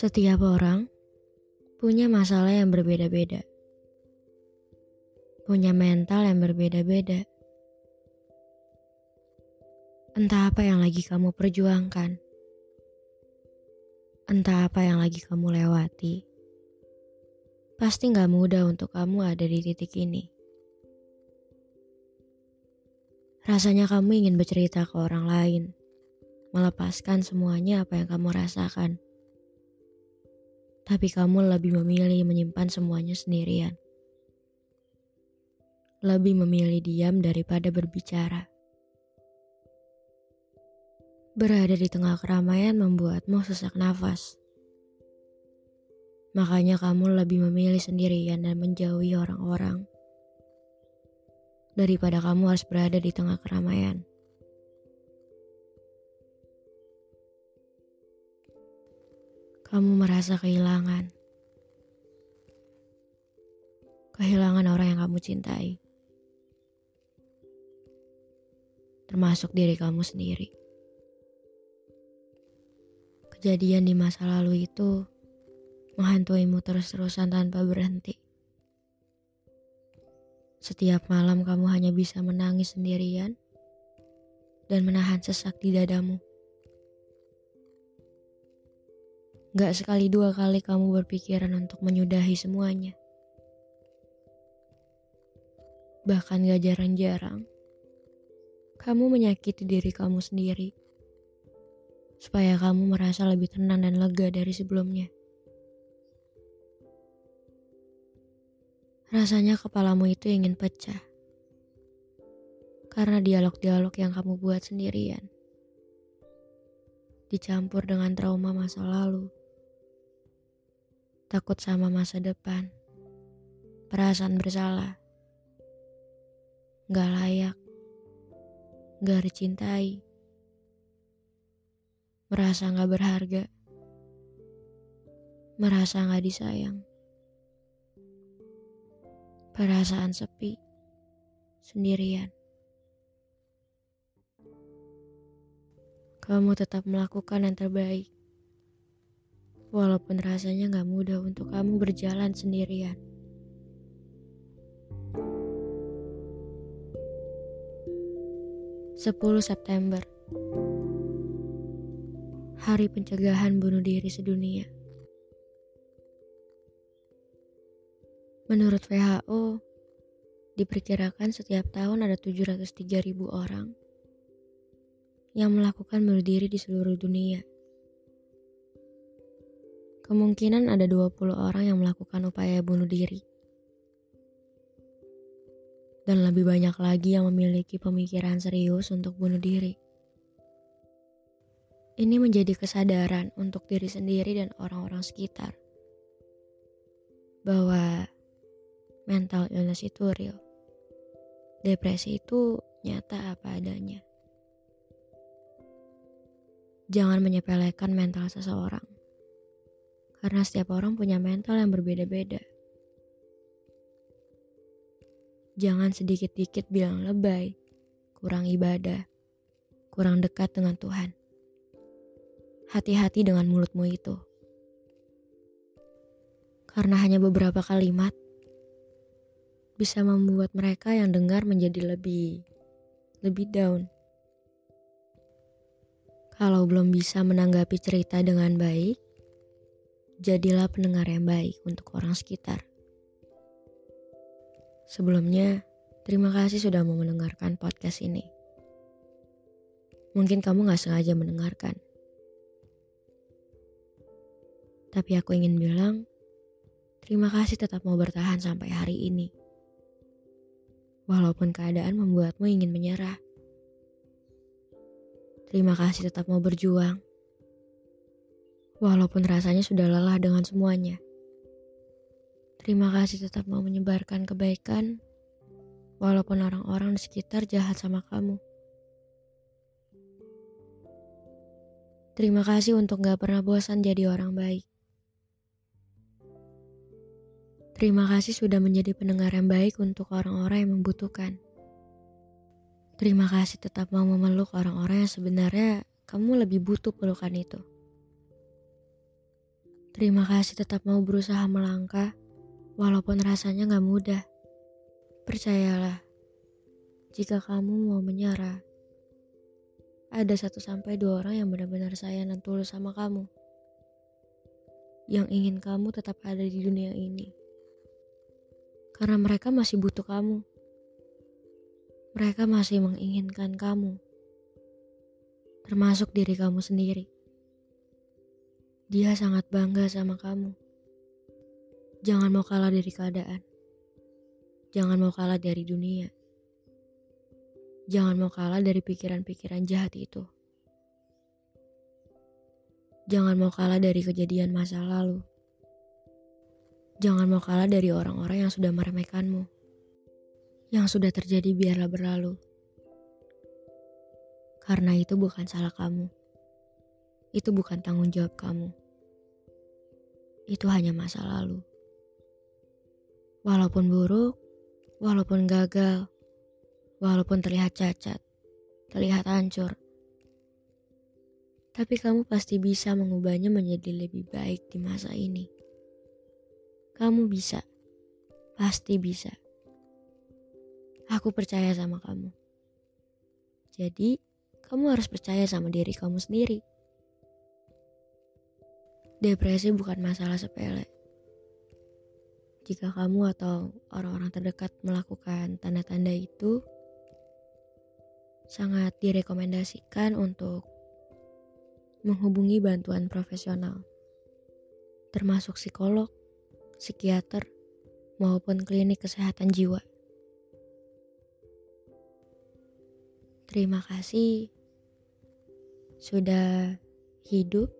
Setiap orang punya masalah yang berbeda-beda. Punya mental yang berbeda-beda. Entah apa yang lagi kamu perjuangkan. Entah apa yang lagi kamu lewati. Pasti gak mudah untuk kamu ada di titik ini. Rasanya kamu ingin bercerita ke orang lain. Melepaskan semuanya apa yang kamu rasakan tapi kamu lebih memilih menyimpan semuanya sendirian. Lebih memilih diam daripada berbicara. Berada di tengah keramaian membuatmu sesak nafas. Makanya kamu lebih memilih sendirian dan menjauhi orang-orang. Daripada kamu harus berada di tengah keramaian. Kamu merasa kehilangan. Kehilangan orang yang kamu cintai. Termasuk diri kamu sendiri. Kejadian di masa lalu itu menghantuimu terus-terusan tanpa berhenti. Setiap malam kamu hanya bisa menangis sendirian dan menahan sesak di dadamu. Gak sekali dua kali kamu berpikiran untuk menyudahi semuanya. Bahkan gak jarang-jarang, kamu menyakiti diri kamu sendiri. Supaya kamu merasa lebih tenang dan lega dari sebelumnya. Rasanya kepalamu itu ingin pecah. Karena dialog-dialog yang kamu buat sendirian. Dicampur dengan trauma masa lalu takut sama masa depan, perasaan bersalah, gak layak, gak dicintai, merasa gak berharga, merasa gak disayang, perasaan sepi, sendirian. Kamu tetap melakukan yang terbaik walaupun rasanya gak mudah untuk kamu berjalan sendirian. Sepuluh September Hari pencegahan bunuh diri sedunia Menurut WHO, diperkirakan setiap tahun ada 703 ribu orang yang melakukan bunuh diri di seluruh dunia. Kemungkinan ada 20 orang yang melakukan upaya bunuh diri. Dan lebih banyak lagi yang memiliki pemikiran serius untuk bunuh diri. Ini menjadi kesadaran untuk diri sendiri dan orang-orang sekitar. Bahwa mental illness itu real. Depresi itu nyata apa adanya. Jangan menyepelekan mental seseorang karena setiap orang punya mental yang berbeda-beda. Jangan sedikit-dikit bilang lebay, kurang ibadah, kurang dekat dengan Tuhan. Hati-hati dengan mulutmu itu. Karena hanya beberapa kalimat bisa membuat mereka yang dengar menjadi lebih lebih down. Kalau belum bisa menanggapi cerita dengan baik, jadilah pendengar yang baik untuk orang sekitar. Sebelumnya, terima kasih sudah mau mendengarkan podcast ini. Mungkin kamu gak sengaja mendengarkan. Tapi aku ingin bilang, terima kasih tetap mau bertahan sampai hari ini. Walaupun keadaan membuatmu ingin menyerah. Terima kasih tetap mau berjuang. Walaupun rasanya sudah lelah dengan semuanya. Terima kasih tetap mau menyebarkan kebaikan, walaupun orang-orang di sekitar jahat sama kamu. Terima kasih untuk gak pernah bosan jadi orang baik. Terima kasih sudah menjadi pendengar yang baik untuk orang-orang yang membutuhkan. Terima kasih tetap mau memeluk orang-orang yang sebenarnya kamu lebih butuh pelukan itu. Terima kasih tetap mau berusaha melangkah, walaupun rasanya gak mudah. Percayalah, jika kamu mau menyerah, ada satu sampai dua orang yang benar-benar sayang dan tulus sama kamu. Yang ingin kamu tetap ada di dunia ini. Karena mereka masih butuh kamu. Mereka masih menginginkan kamu. Termasuk diri kamu sendiri. Dia sangat bangga sama kamu. Jangan mau kalah dari keadaan. Jangan mau kalah dari dunia. Jangan mau kalah dari pikiran-pikiran jahat itu. Jangan mau kalah dari kejadian masa lalu. Jangan mau kalah dari orang-orang yang sudah meremehkanmu. Yang sudah terjadi biarlah berlalu. Karena itu bukan salah kamu. Itu bukan tanggung jawab kamu. Itu hanya masa lalu. Walaupun buruk, walaupun gagal, walaupun terlihat cacat, terlihat hancur, tapi kamu pasti bisa mengubahnya menjadi lebih baik di masa ini. Kamu bisa. Pasti bisa. Aku percaya sama kamu. Jadi, kamu harus percaya sama diri kamu sendiri. Depresi bukan masalah sepele. Jika kamu atau orang-orang terdekat melakukan tanda-tanda itu, sangat direkomendasikan untuk menghubungi bantuan profesional, termasuk psikolog psikiater, maupun klinik kesehatan jiwa. Terima kasih sudah hidup